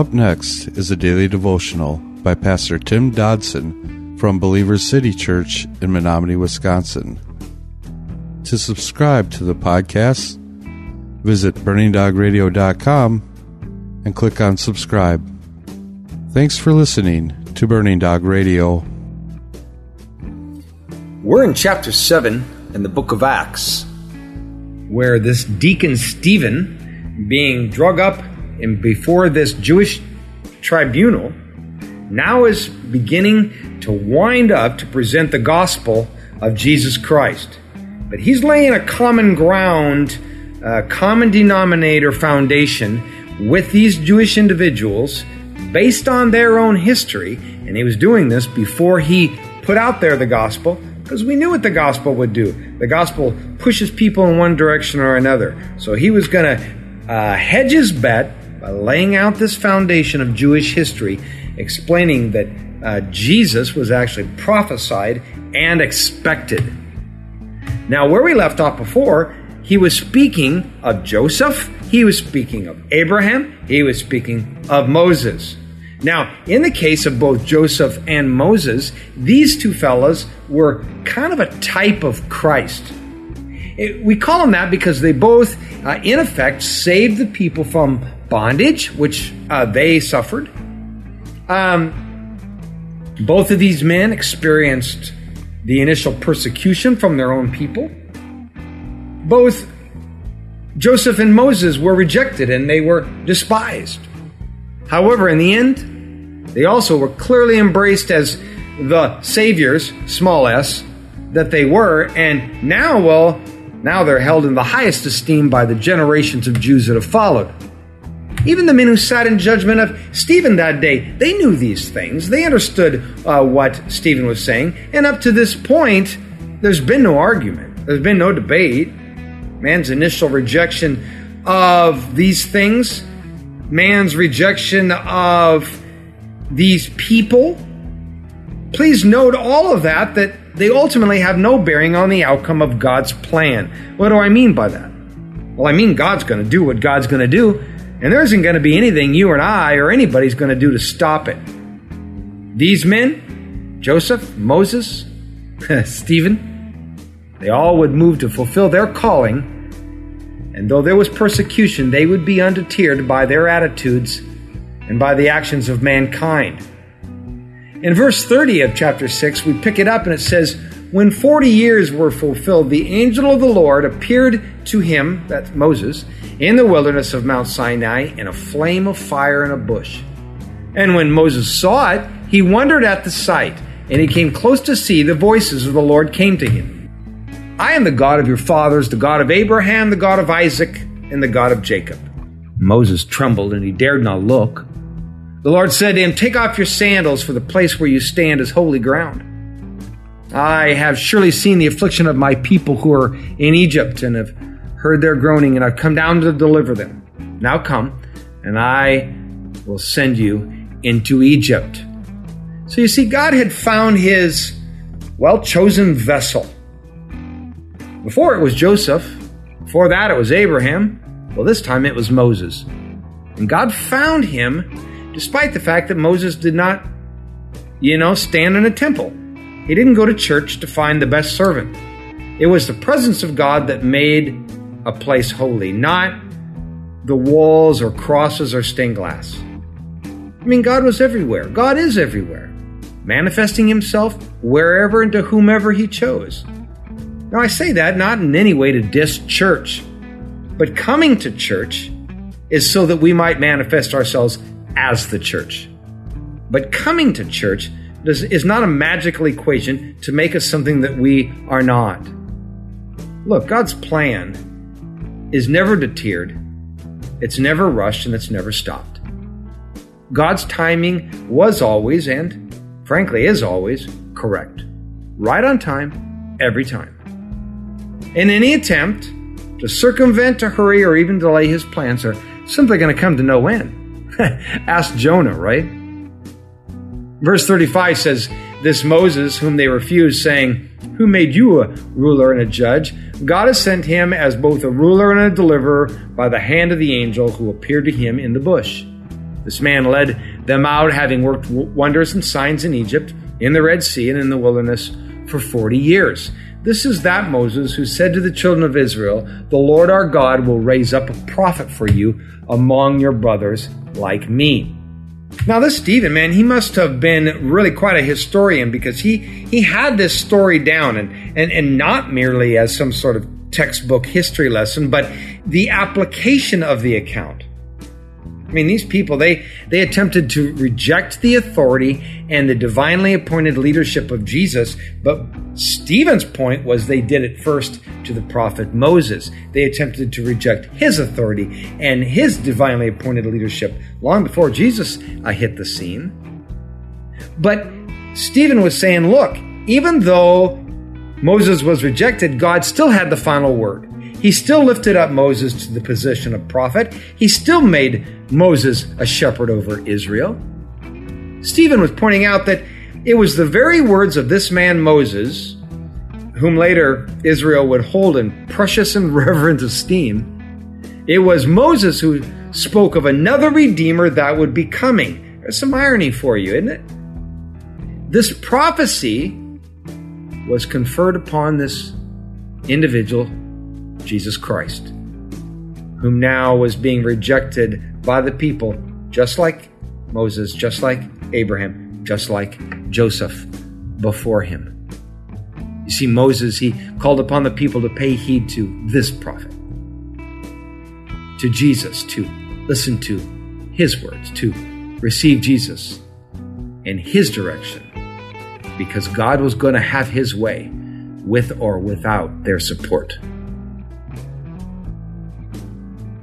Up next is a daily devotional by Pastor Tim Dodson from Believers City Church in Menominee, Wisconsin. To subscribe to the podcast, visit burningdogradio.com and click on subscribe. Thanks for listening to Burning Dog Radio. We're in chapter 7 in the book of Acts, where this deacon Stephen, being drug up in before this Jewish tribunal, now is beginning to wind up to present the gospel of Jesus Christ. But he's laying a common ground, a common denominator foundation with these Jewish individuals based on their own history. And he was doing this before he put out there the gospel because we knew what the gospel would do. The gospel pushes people in one direction or another. So he was going to uh, hedge his bet by laying out this foundation of Jewish history, explaining that uh, Jesus was actually prophesied and expected. Now, where we left off before, he was speaking of Joseph, he was speaking of Abraham, he was speaking of Moses. Now, in the case of both Joseph and Moses, these two fellows were kind of a type of Christ. It, we call them that because they both, uh, in effect, saved the people from bondage, which uh, they suffered. Um, both of these men experienced the initial persecution from their own people. Both Joseph and Moses were rejected and they were despised. However, in the end, they also were clearly embraced as the saviors, small s, that they were, and now, well, now they're held in the highest esteem by the generations of Jews that have followed. Even the men who sat in judgment of Stephen that day, they knew these things. They understood uh, what Stephen was saying. And up to this point, there's been no argument, there's been no debate. Man's initial rejection of these things man's rejection of these people. Please note all of that, that they ultimately have no bearing on the outcome of God's plan. What do I mean by that? Well, I mean God's going to do what God's going to do, and there isn't going to be anything you and I or anybody's going to do to stop it. These men, Joseph, Moses, Stephen, they all would move to fulfill their calling and though there was persecution, they would be undeterred by their attitudes and by the actions of mankind. In verse 30 of chapter 6, we pick it up and it says, When 40 years were fulfilled, the angel of the Lord appeared to him, that's Moses, in the wilderness of Mount Sinai in a flame of fire in a bush. And when Moses saw it, he wondered at the sight, and he came close to see the voices of the Lord came to him. I am the God of your fathers, the God of Abraham, the God of Isaac, and the God of Jacob. Moses trembled and he dared not look. The Lord said to him, Take off your sandals, for the place where you stand is holy ground. I have surely seen the affliction of my people who are in Egypt and have heard their groaning, and I've come down to deliver them. Now come, and I will send you into Egypt. So you see, God had found his well chosen vessel before it was Joseph. Before that it was Abraham. Well, this time it was Moses. And God found him despite the fact that Moses did not, you know, stand in a temple. He didn't go to church to find the best servant. It was the presence of God that made a place holy, not the walls or crosses or stained glass. I mean, God was everywhere. God is everywhere, manifesting himself wherever and to whomever he chose. Now, I say that not in any way to diss church, but coming to church is so that we might manifest ourselves as the church. But coming to church does, is not a magical equation to make us something that we are not. Look, God's plan is never deterred, it's never rushed, and it's never stopped. God's timing was always, and frankly is always, correct. Right on time, every time. In any attempt to circumvent, to hurry, or even delay his plans are simply going to come to no end. Ask Jonah, right? Verse 35 says, This Moses, whom they refused, saying, Who made you a ruler and a judge? God has sent him as both a ruler and a deliverer by the hand of the angel who appeared to him in the bush. This man led them out, having worked wonders and signs in Egypt, in the Red Sea, and in the wilderness for 40 years. This is that Moses who said to the children of Israel, The Lord our God will raise up a prophet for you among your brothers like me. Now, this Stephen, man, he must have been really quite a historian because he, he had this story down and, and, and not merely as some sort of textbook history lesson, but the application of the account. I mean, these people, they, they attempted to reject the authority and the divinely appointed leadership of Jesus, but Stephen's point was they did it first to the prophet Moses. They attempted to reject his authority and his divinely appointed leadership long before Jesus uh, hit the scene. But Stephen was saying, look, even though Moses was rejected, God still had the final word. He still lifted up Moses to the position of prophet. He still made Moses a shepherd over Israel. Stephen was pointing out that it was the very words of this man Moses, whom later Israel would hold in precious and reverent esteem. It was Moses who spoke of another Redeemer that would be coming. There's some irony for you, isn't it? This prophecy was conferred upon this individual Jesus Christ, whom now was being rejected by the people, just like Moses, just like Abraham, just like Joseph before him. You see, Moses, he called upon the people to pay heed to this prophet, to Jesus, to listen to his words, to receive Jesus in his direction, because God was going to have his way with or without their support.